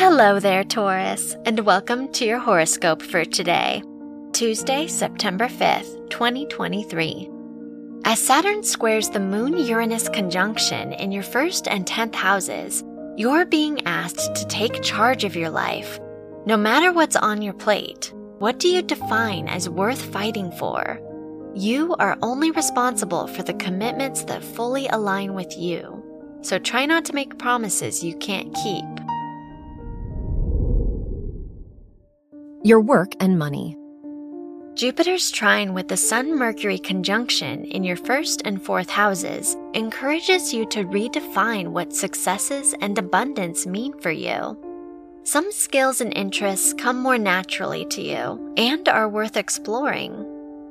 Hello there, Taurus, and welcome to your horoscope for today, Tuesday, September 5th, 2023. As Saturn squares the Moon Uranus conjunction in your first and 10th houses, you're being asked to take charge of your life. No matter what's on your plate, what do you define as worth fighting for? You are only responsible for the commitments that fully align with you, so try not to make promises you can't keep. Your work and money. Jupiter's trine with the Sun Mercury conjunction in your first and fourth houses encourages you to redefine what successes and abundance mean for you. Some skills and interests come more naturally to you and are worth exploring.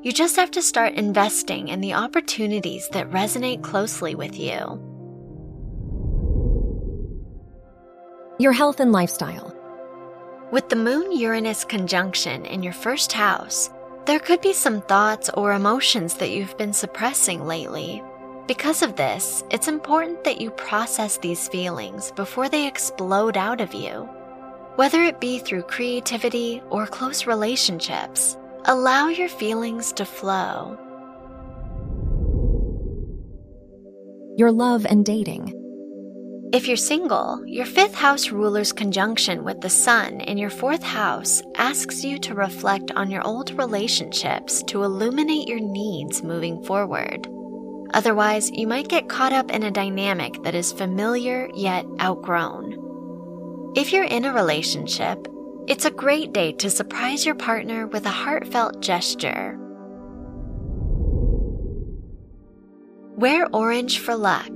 You just have to start investing in the opportunities that resonate closely with you. Your health and lifestyle. With the Moon Uranus conjunction in your first house, there could be some thoughts or emotions that you've been suppressing lately. Because of this, it's important that you process these feelings before they explode out of you. Whether it be through creativity or close relationships, allow your feelings to flow. Your love and dating. If you're single, your fifth house ruler's conjunction with the sun in your fourth house asks you to reflect on your old relationships to illuminate your needs moving forward. Otherwise, you might get caught up in a dynamic that is familiar yet outgrown. If you're in a relationship, it's a great day to surprise your partner with a heartfelt gesture. Wear orange for luck.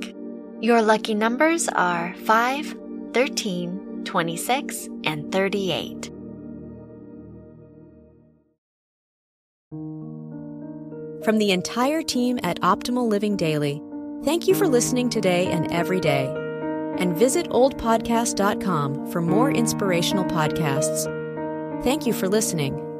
Your lucky numbers are 5, 13, 26, and 38. From the entire team at Optimal Living Daily, thank you for listening today and every day. And visit oldpodcast.com for more inspirational podcasts. Thank you for listening.